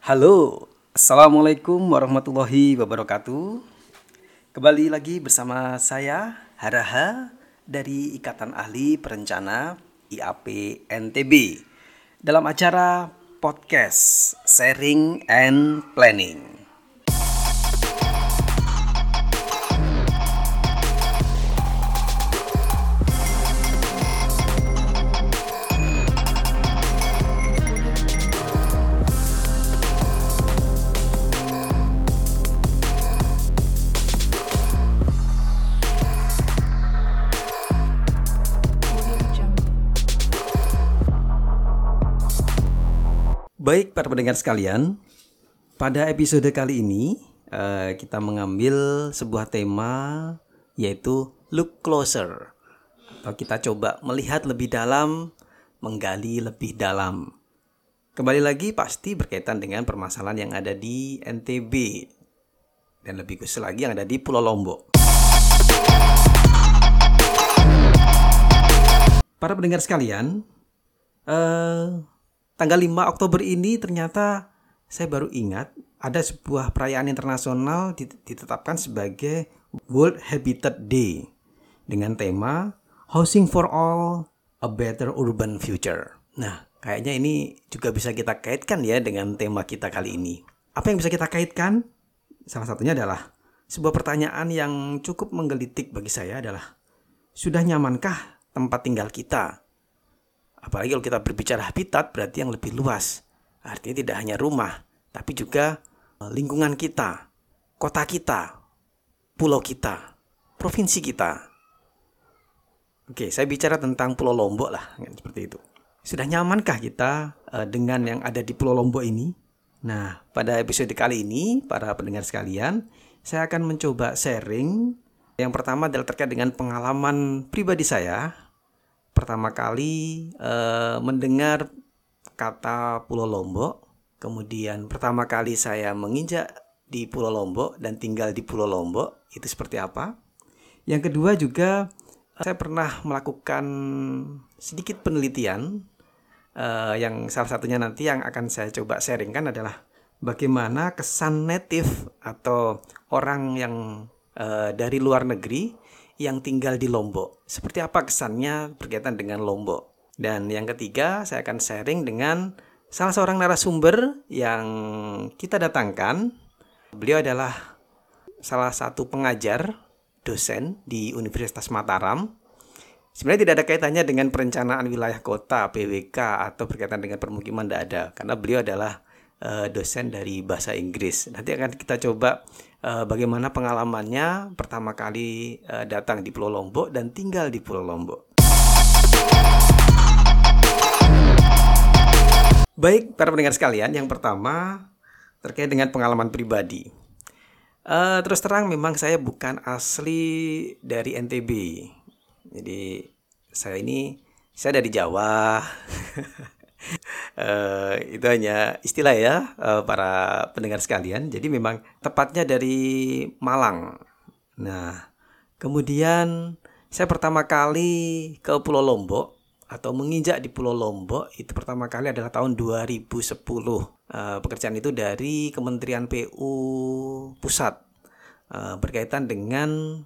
Halo, Assalamualaikum warahmatullahi wabarakatuh. Kembali lagi bersama saya Haraha dari Ikatan Ahli Perencana IAP NTB Dalam acara podcast Sharing and Planning Baik para pendengar sekalian, pada episode kali ini uh, kita mengambil sebuah tema yaitu look closer atau kita coba melihat lebih dalam, menggali lebih dalam. Kembali lagi pasti berkaitan dengan permasalahan yang ada di NTB dan lebih khusus lagi yang ada di Pulau Lombok. Para pendengar sekalian, uh, tanggal 5 Oktober ini ternyata saya baru ingat ada sebuah perayaan internasional ditetapkan sebagai World Habitat Day dengan tema Housing for All, a Better Urban Future. Nah, kayaknya ini juga bisa kita kaitkan ya dengan tema kita kali ini. Apa yang bisa kita kaitkan? Salah satunya adalah sebuah pertanyaan yang cukup menggelitik bagi saya adalah sudah nyamankah tempat tinggal kita Apalagi kalau kita berbicara habitat berarti yang lebih luas. Artinya tidak hanya rumah, tapi juga eh, lingkungan kita, kota kita, pulau kita, provinsi kita. Oke, saya bicara tentang Pulau Lombok lah, kan, seperti itu. Sudah nyamankah kita uh, dengan yang ada di Pulau Lombok ini? Nah, pada episode kali ini, para pendengar sekalian, saya akan mencoba sharing. Yang pertama adalah terkait dengan pengalaman pribadi saya pertama kali uh, mendengar kata Pulau Lombok, kemudian pertama kali saya menginjak di Pulau Lombok dan tinggal di Pulau Lombok, itu seperti apa? Yang kedua juga saya pernah melakukan sedikit penelitian uh, yang salah satunya nanti yang akan saya coba sharingkan adalah bagaimana kesan native atau orang yang uh, dari luar negeri yang tinggal di Lombok. Seperti apa kesannya berkaitan dengan Lombok? Dan yang ketiga, saya akan sharing dengan salah seorang narasumber yang kita datangkan. Beliau adalah salah satu pengajar dosen di Universitas Mataram. Sebenarnya tidak ada kaitannya dengan perencanaan wilayah kota PWK atau berkaitan dengan permukiman tidak ada karena beliau adalah uh, dosen dari bahasa Inggris. Nanti akan kita coba uh, bagaimana pengalamannya pertama kali uh, datang di Pulau Lombok dan tinggal di Pulau Lombok. Baik, para pendengar sekalian, yang pertama terkait dengan pengalaman pribadi. Terus terang memang saya bukan asli dari NTB. Jadi saya ini saya dari Jawa. uh, itu hanya istilah ya uh, para pendengar sekalian. Jadi memang tepatnya dari Malang. Nah, kemudian saya pertama kali ke Pulau Lombok atau menginjak di Pulau Lombok itu pertama kali adalah tahun 2010. Uh, eh, pekerjaan itu dari Kementerian PU Pusat uh, berkaitan dengan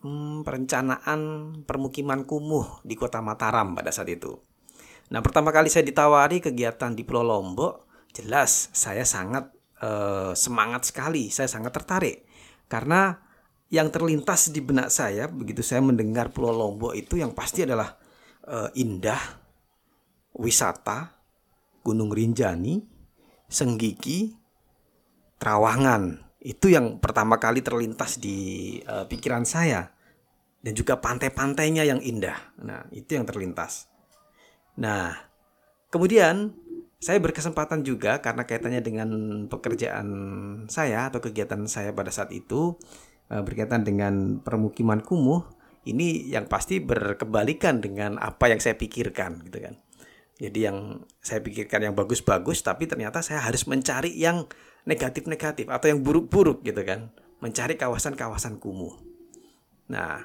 hmm, perencanaan permukiman kumuh di Kota Mataram pada saat itu. Nah, pertama kali saya ditawari kegiatan di Pulau Lombok, jelas saya sangat uh, semangat sekali, saya sangat tertarik karena yang terlintas di benak saya begitu saya mendengar Pulau Lombok itu yang pasti adalah uh, indah, wisata, Gunung Rinjani, Senggigi, Trawangan. Itu yang pertama kali terlintas di uh, pikiran saya dan juga pantai-pantainya yang indah. Nah, itu yang terlintas. Nah, kemudian saya berkesempatan juga karena kaitannya dengan pekerjaan saya atau kegiatan saya pada saat itu eh, berkaitan dengan permukiman kumuh ini yang pasti berkebalikan dengan apa yang saya pikirkan gitu kan. Jadi yang saya pikirkan yang bagus-bagus tapi ternyata saya harus mencari yang negatif-negatif atau yang buruk-buruk gitu kan. Mencari kawasan-kawasan kumuh. Nah,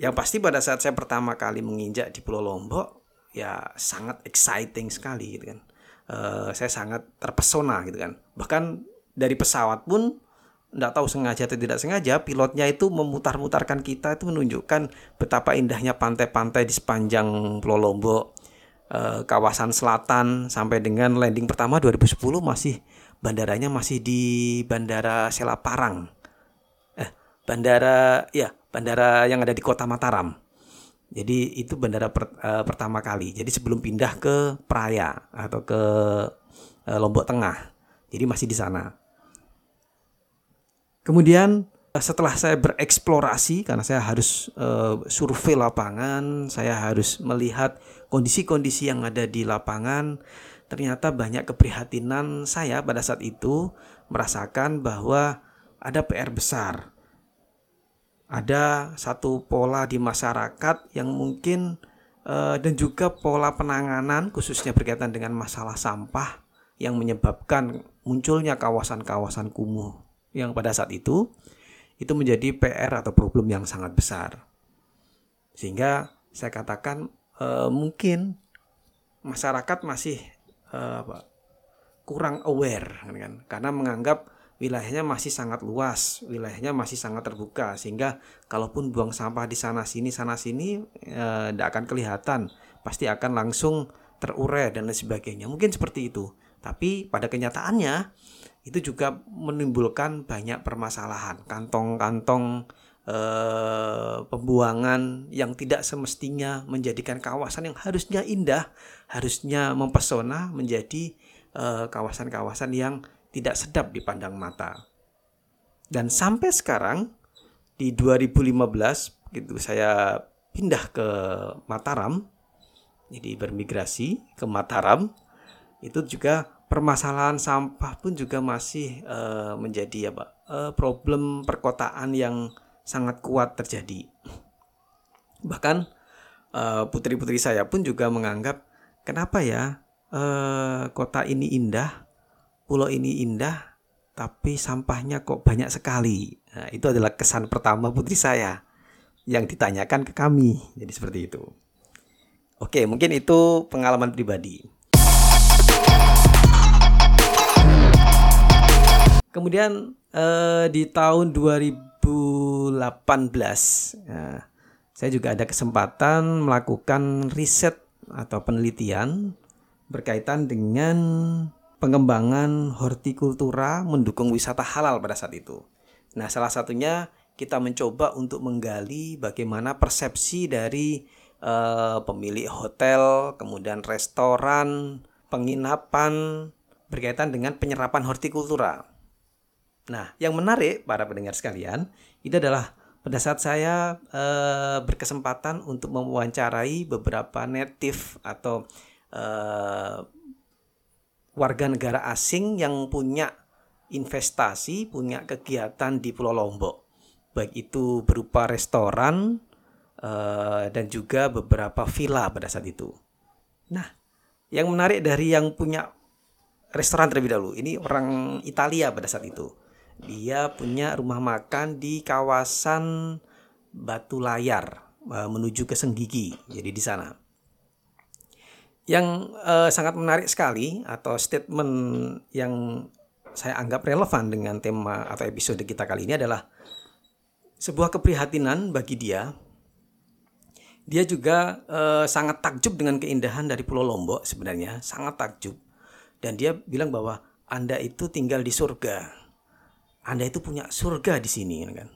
yang pasti pada saat saya pertama kali menginjak di Pulau Lombok ya sangat exciting sekali gitu kan. Uh, saya sangat terpesona gitu kan. Bahkan dari pesawat pun tidak tahu sengaja atau tidak sengaja pilotnya itu memutar-mutarkan kita itu menunjukkan betapa indahnya pantai-pantai di sepanjang Pulau Lombok eh, kawasan selatan sampai dengan landing pertama 2010 masih bandaranya masih di Bandara Selaparang. Eh bandara ya bandara yang ada di Kota Mataram jadi itu bandara per, uh, pertama kali. Jadi sebelum pindah ke Praia atau ke uh, Lombok Tengah. Jadi masih di sana. Kemudian setelah saya bereksplorasi karena saya harus uh, survei lapangan, saya harus melihat kondisi-kondisi yang ada di lapangan, ternyata banyak keprihatinan saya pada saat itu merasakan bahwa ada PR besar. Ada satu pola di masyarakat yang mungkin uh, dan juga pola penanganan khususnya berkaitan dengan masalah sampah yang menyebabkan munculnya kawasan-kawasan kumuh yang pada saat itu itu menjadi PR atau problem yang sangat besar. Sehingga saya katakan e, mungkin masyarakat masih e, apa, kurang aware kan, kan karena menganggap wilayahnya masih sangat luas, wilayahnya masih sangat terbuka sehingga kalaupun buang sampah di sana sini sana sini tidak e, akan kelihatan, pasti akan langsung terurai dan lain sebagainya. Mungkin seperti itu. Tapi pada kenyataannya itu juga menimbulkan banyak permasalahan kantong-kantong eh, pembuangan yang tidak semestinya menjadikan kawasan yang harusnya indah harusnya mempesona menjadi eh, kawasan-kawasan eh, yang tidak sedap dipandang mata dan sampai sekarang di 2015 gitu saya pindah ke Mataram jadi bermigrasi ke Mataram itu juga permasalahan sampah pun juga masih uh, menjadi apa uh, problem perkotaan yang sangat kuat terjadi. Bahkan uh, putri-putri saya pun juga menganggap kenapa ya uh, kota ini indah, pulau ini indah, tapi sampahnya kok banyak sekali. Nah, itu adalah kesan pertama putri saya yang ditanyakan ke kami. Jadi seperti itu. Oke, mungkin itu pengalaman pribadi. Kemudian eh, di tahun 2018 ya, saya juga ada kesempatan melakukan riset atau penelitian berkaitan dengan pengembangan hortikultura mendukung wisata halal pada saat itu. Nah, salah satunya kita mencoba untuk menggali bagaimana persepsi dari uh, pemilik hotel, kemudian restoran, penginapan berkaitan dengan penyerapan hortikultura. Nah, yang menarik para pendengar sekalian, itu adalah pada saat saya e, berkesempatan untuk mewawancarai beberapa native atau e, warga negara asing yang punya investasi, punya kegiatan di Pulau Lombok, baik itu berupa restoran e, dan juga beberapa villa pada saat itu. Nah, yang menarik dari yang punya restoran terlebih dahulu, ini orang Italia pada saat itu dia punya rumah makan di kawasan Batu Layar eh, menuju ke Senggigi. Jadi di sana. Yang uh, sangat menarik sekali atau statement yang saya anggap relevan dengan tema atau episode kita kali ini adalah sebuah keprihatinan bagi dia. Dia juga uh, sangat takjub dengan keindahan dari Pulau Lombok sebenarnya, sangat takjub. Dan dia bilang bahwa Anda itu tinggal di surga anda itu punya surga di sini kan.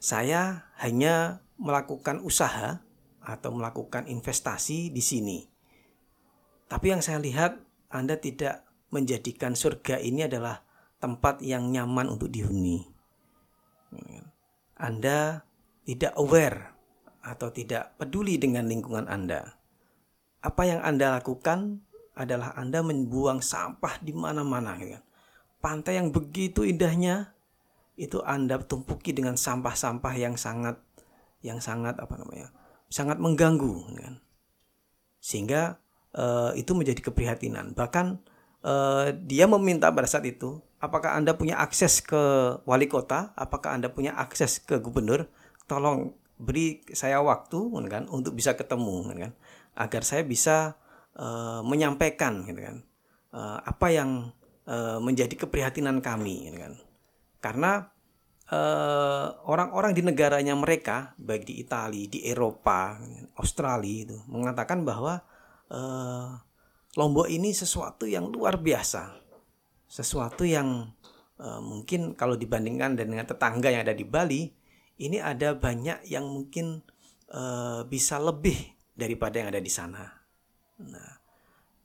Saya hanya melakukan usaha atau melakukan investasi di sini. Tapi yang saya lihat Anda tidak menjadikan surga ini adalah tempat yang nyaman untuk dihuni. Anda tidak aware atau tidak peduli dengan lingkungan Anda. Apa yang Anda lakukan adalah Anda membuang sampah di mana-mana. Kan? pantai yang begitu indahnya itu Anda tumpuki dengan sampah-sampah yang sangat yang sangat apa namanya? sangat mengganggu kan. Sehingga uh, itu menjadi keprihatinan. Bahkan uh, dia meminta pada saat itu, apakah Anda punya akses ke wali kota? Apakah Anda punya akses ke gubernur? Tolong beri saya waktu kan untuk bisa ketemu kan agar saya bisa uh, menyampaikan gitu kan uh, apa yang uh, menjadi keprihatinan kami gitu kan karena orang-orang uh, di negaranya mereka baik di Italia di Eropa Australia itu mengatakan bahwa uh, Lombok ini sesuatu yang luar biasa sesuatu yang uh, mungkin kalau dibandingkan dengan tetangga yang ada di Bali ini ada banyak yang mungkin uh, bisa lebih daripada yang ada di sana. Nah,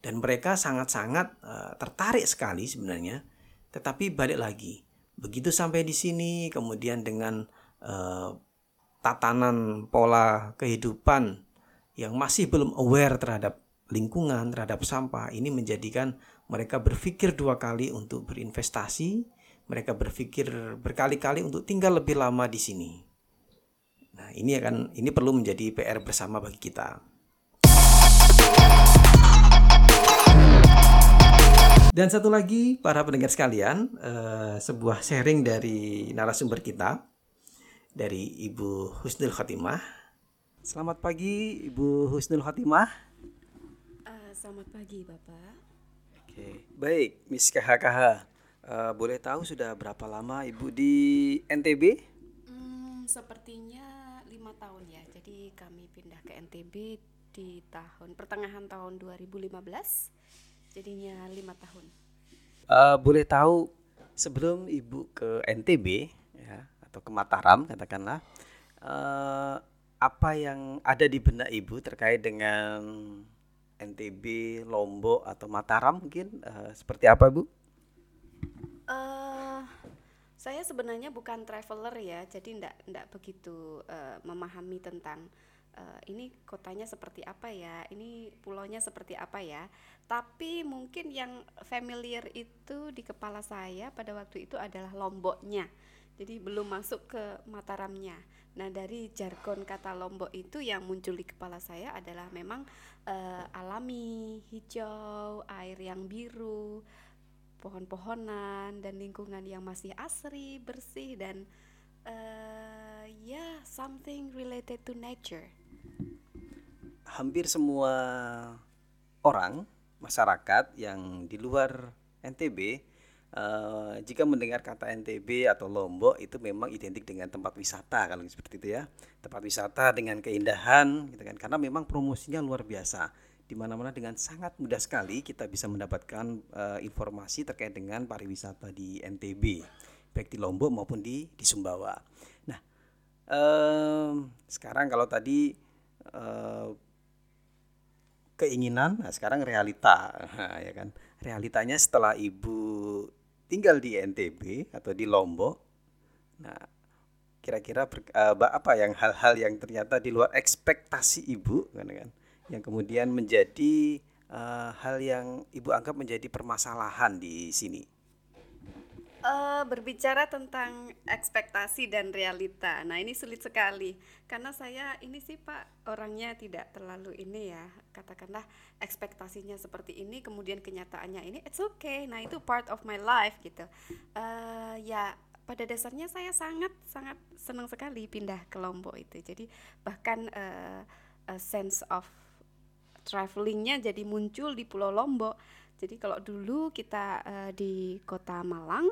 dan mereka sangat-sangat tertarik sekali sebenarnya. Tetapi balik lagi, begitu sampai di sini, kemudian dengan tatanan pola kehidupan yang masih belum aware terhadap lingkungan, terhadap sampah, ini menjadikan mereka berpikir dua kali untuk berinvestasi, mereka berpikir berkali-kali untuk tinggal lebih lama di sini. Nah, ini akan ini perlu menjadi PR bersama bagi kita. Dan satu lagi para pendengar sekalian, uh, sebuah sharing dari narasumber kita dari Ibu Husnul Khotimah. Selamat pagi Ibu Husnul Khotimah. Selamat pagi Bapak. Oke, baik Miss KHKH. Uh, boleh tahu sudah berapa lama Ibu di NTB? Hmm, sepertinya lima tahun ya. Jadi kami pindah ke NTB di tahun pertengahan tahun 2015. Jadinya lima tahun. Uh, boleh tahu sebelum Ibu ke NTB ya atau ke Mataram katakanlah uh, apa yang ada di benak Ibu terkait dengan NTB, Lombok atau Mataram mungkin uh, seperti apa Bu? Uh, saya sebenarnya bukan traveler ya, jadi ndak ndak begitu uh, memahami tentang uh, ini kotanya seperti apa ya, ini pulaunya seperti apa ya. Tapi mungkin yang familiar itu di kepala saya pada waktu itu adalah Lomboknya. Jadi belum masuk ke Mataramnya. Nah, dari jargon kata Lombok itu yang muncul di kepala saya adalah memang uh, alami, hijau, air yang biru, pohon-pohonan dan lingkungan yang masih asri, bersih dan uh, ya yeah, something related to nature. Hampir semua orang masyarakat yang di luar NTB uh, jika mendengar kata NTB atau Lombok itu memang identik dengan tempat wisata kalau seperti itu ya tempat wisata dengan keindahan gitu kan karena memang promosinya luar biasa di mana-mana dengan sangat mudah sekali kita bisa mendapatkan uh, informasi terkait dengan pariwisata di NTB, baik di Lombok maupun di di Sumbawa. Nah, um, sekarang kalau tadi uh, keinginan, nah sekarang realita, ya kan? Realitanya setelah ibu tinggal di NTB atau di Lombok, nah kira-kira uh, apa yang hal-hal yang ternyata di luar ekspektasi ibu, kan? kan? yang kemudian menjadi uh, hal yang ibu anggap menjadi permasalahan di sini? Uh, berbicara tentang ekspektasi dan realita, nah ini sulit sekali karena saya ini sih Pak orangnya tidak terlalu ini ya katakanlah ekspektasinya seperti ini kemudian kenyataannya ini it's okay, nah itu part of my life gitu. Uh, ya pada dasarnya saya sangat sangat senang sekali pindah ke Lombok itu, jadi bahkan uh, a sense of travelingnya jadi muncul di Pulau Lombok. Jadi kalau dulu kita uh, di Kota Malang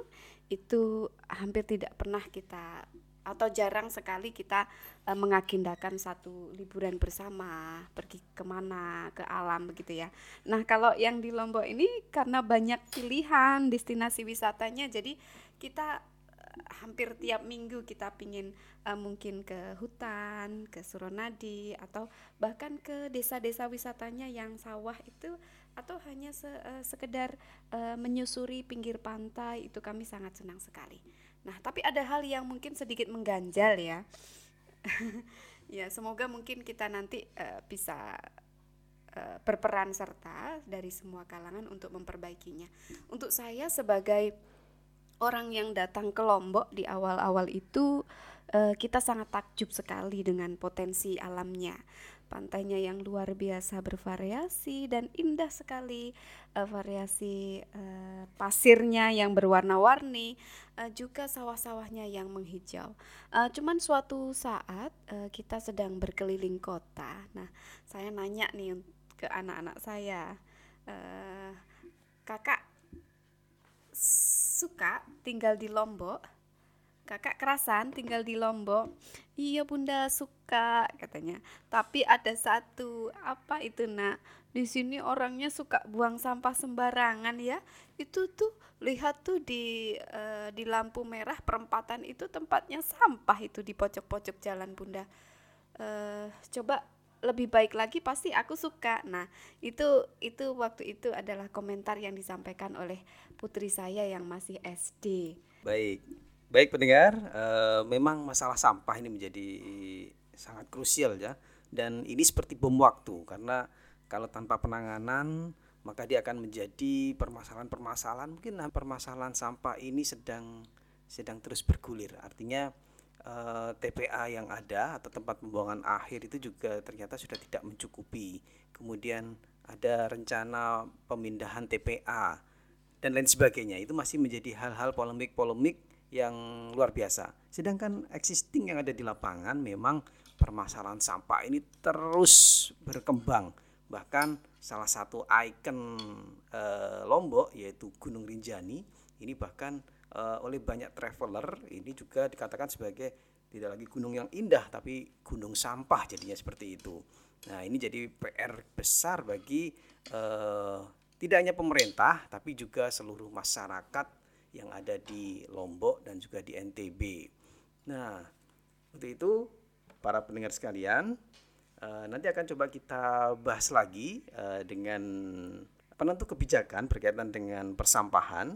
itu hampir tidak pernah kita atau jarang sekali kita uh, mengagendakan satu liburan bersama pergi ke mana ke alam begitu ya. Nah kalau yang di Lombok ini karena banyak pilihan destinasi wisatanya jadi kita hampir tiap minggu kita pingin uh, mungkin ke hutan, ke Suronadi atau bahkan ke desa-desa wisatanya yang sawah itu atau hanya se, uh, sekedar uh, menyusuri pinggir pantai itu kami sangat senang sekali. Nah, tapi ada hal yang mungkin sedikit mengganjal ya. ya, semoga mungkin kita nanti uh, bisa berperan serta dari semua kalangan untuk memperbaikinya. Untuk saya sebagai orang yang datang ke Lombok di awal-awal itu uh, kita sangat takjub sekali dengan potensi alamnya. Pantainya yang luar biasa bervariasi dan indah sekali uh, variasi uh, pasirnya yang berwarna-warni, uh, juga sawah-sawahnya yang menghijau. Uh, cuman suatu saat uh, kita sedang berkeliling kota. Nah, saya nanya nih ke anak-anak saya uh, kakak suka tinggal di Lombok kakak kerasan tinggal di Lombok iya bunda suka katanya tapi ada satu apa itu nak di sini orangnya suka buang sampah sembarangan ya itu tuh lihat tuh di uh, di lampu merah perempatan itu tempatnya sampah itu di pojok-pojok jalan bunda uh, coba lebih baik lagi pasti aku suka. Nah, itu itu waktu itu adalah komentar yang disampaikan oleh putri saya yang masih SD. Baik. Baik pendengar, uh, memang masalah sampah ini menjadi sangat krusial ya. Dan ini seperti bom waktu karena kalau tanpa penanganan maka dia akan menjadi permasalahan-permasalahan. Mungkin nah, permasalahan sampah ini sedang sedang terus bergulir. Artinya eh, TPA yang ada atau tempat pembuangan akhir itu juga ternyata sudah tidak mencukupi. Kemudian ada rencana pemindahan TPA dan lain sebagainya. Itu masih menjadi hal-hal polemik-polemik yang luar biasa. Sedangkan existing yang ada di lapangan memang permasalahan sampah ini terus berkembang. Bahkan salah satu ikon e, Lombok yaitu Gunung Rinjani ini bahkan e, oleh banyak traveler ini juga dikatakan sebagai tidak lagi gunung yang indah tapi gunung sampah jadinya seperti itu. Nah, ini jadi PR besar bagi e, tidak hanya pemerintah tapi juga seluruh masyarakat yang ada di Lombok dan juga di NTB. Nah, untuk itu para pendengar sekalian, uh, nanti akan coba kita bahas lagi uh, dengan penentu kebijakan berkaitan dengan persampahan,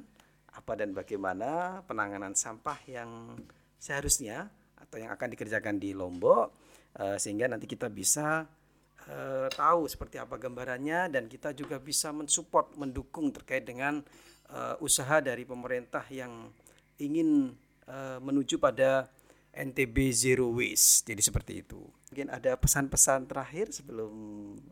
apa dan bagaimana penanganan sampah yang seharusnya atau yang akan dikerjakan di Lombok, uh, sehingga nanti kita bisa uh, tahu seperti apa gambarannya dan kita juga bisa mensupport, mendukung terkait dengan uh, usaha dari pemerintah yang ingin uh, menuju pada NTB Zero Waste. Jadi seperti itu. Mungkin ada pesan-pesan terakhir sebelum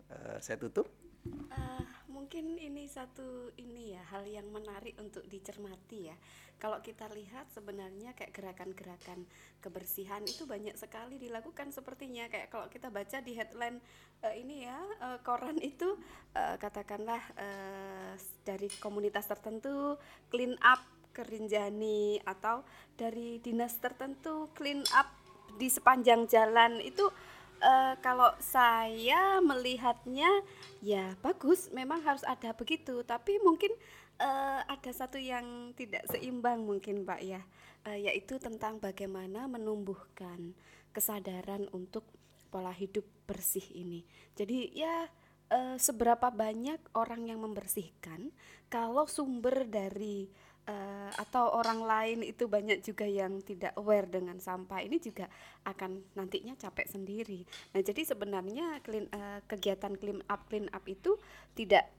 uh, saya tutup. Uh, mungkin ini satu ini ya hal yang menarik untuk dicermati ya. Kalau kita lihat sebenarnya kayak gerakan-gerakan kebersihan itu banyak sekali dilakukan sepertinya kayak kalau kita baca di headline uh, ini ya uh, koran itu uh, katakanlah uh, dari komunitas tertentu clean up kerinjani atau dari dinas tertentu clean up di sepanjang jalan itu uh, kalau saya melihatnya ya bagus memang harus ada begitu. Tapi mungkin uh, ada satu yang tidak seimbang mungkin Pak ya. Uh, yaitu tentang bagaimana menumbuhkan kesadaran untuk pola hidup bersih ini. Jadi ya uh, seberapa banyak orang yang membersihkan kalau sumber dari uh, atau orang lain itu banyak juga yang tidak aware dengan sampah ini juga akan nantinya capek sendiri. Nah, jadi sebenarnya clean, uh, kegiatan clean up clean up itu tidak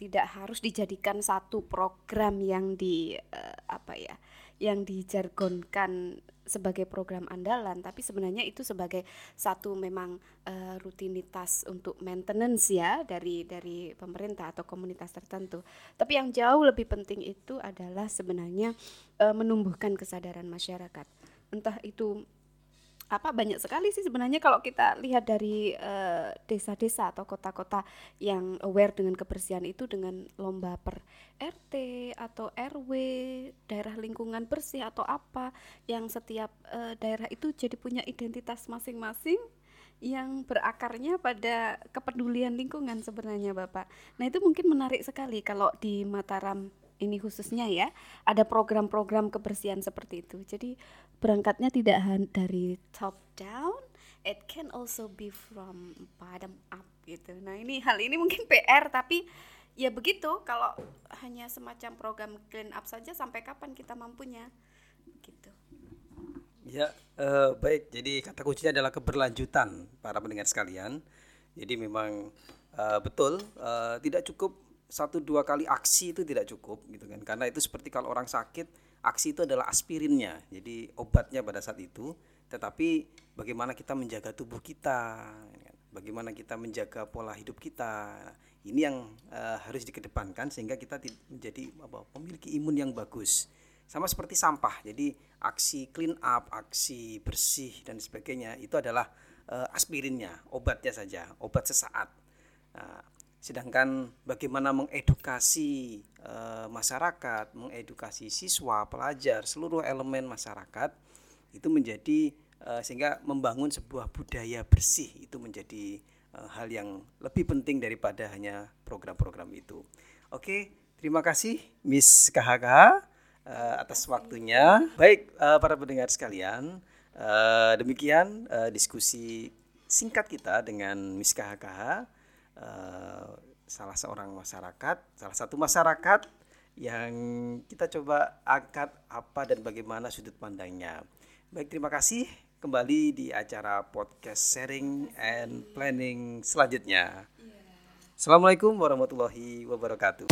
tidak harus dijadikan satu program yang di uh, apa ya yang dijargonkan sebagai program andalan tapi sebenarnya itu sebagai satu memang uh, rutinitas untuk maintenance ya dari dari pemerintah atau komunitas tertentu. Tapi yang jauh lebih penting itu adalah sebenarnya uh, menumbuhkan kesadaran masyarakat. Entah itu apa banyak sekali sih sebenarnya kalau kita lihat dari eh, desa-desa uh, atau kota-kota yang aware dengan kebersihan itu dengan lomba per RT atau RW daerah lingkungan bersih atau apa yang setiap uh, daerah itu jadi punya identitas masing-masing yang berakarnya pada kepedulian lingkungan sebenarnya Bapak. Nah, itu mungkin menarik sekali kalau di Mataram ini khususnya ya ada program-program kebersihan seperti itu jadi berangkatnya tidak dari top down it can also be from bottom up gitu. Nah ini hal ini mungkin PR tapi ya begitu kalau hanya semacam program clean up saja sampai kapan kita mampunya? Gitu. Ya uh, baik. Jadi kata kuncinya adalah keberlanjutan para pendengar sekalian. Jadi memang uh, betul uh, tidak cukup satu dua kali aksi itu tidak cukup gitu kan. Karena itu seperti kalau orang sakit aksi itu adalah aspirinnya jadi obatnya pada saat itu. Tetapi bagaimana kita menjaga tubuh kita bagaimana kita menjaga pola hidup kita ini yang uh, harus dikedepankan sehingga kita menjadi apa, memiliki imun yang bagus. Sama seperti sampah jadi aksi clean up aksi bersih dan sebagainya itu adalah uh, aspirinnya obatnya saja obat sesaat. Nah, Sedangkan bagaimana mengedukasi uh, masyarakat, mengedukasi siswa, pelajar, seluruh elemen masyarakat itu menjadi uh, sehingga membangun sebuah budaya bersih itu menjadi uh, hal yang lebih penting daripada hanya program-program itu. Oke, terima kasih Miss KHK uh, atas waktunya. Baik uh, para pendengar sekalian, uh, demikian uh, diskusi singkat kita dengan Miss KHK uh, salah seorang masyarakat, salah satu masyarakat yang kita coba angkat apa dan bagaimana sudut pandangnya. Baik, terima kasih kembali di acara podcast sharing and planning selanjutnya. Assalamualaikum warahmatullahi wabarakatuh.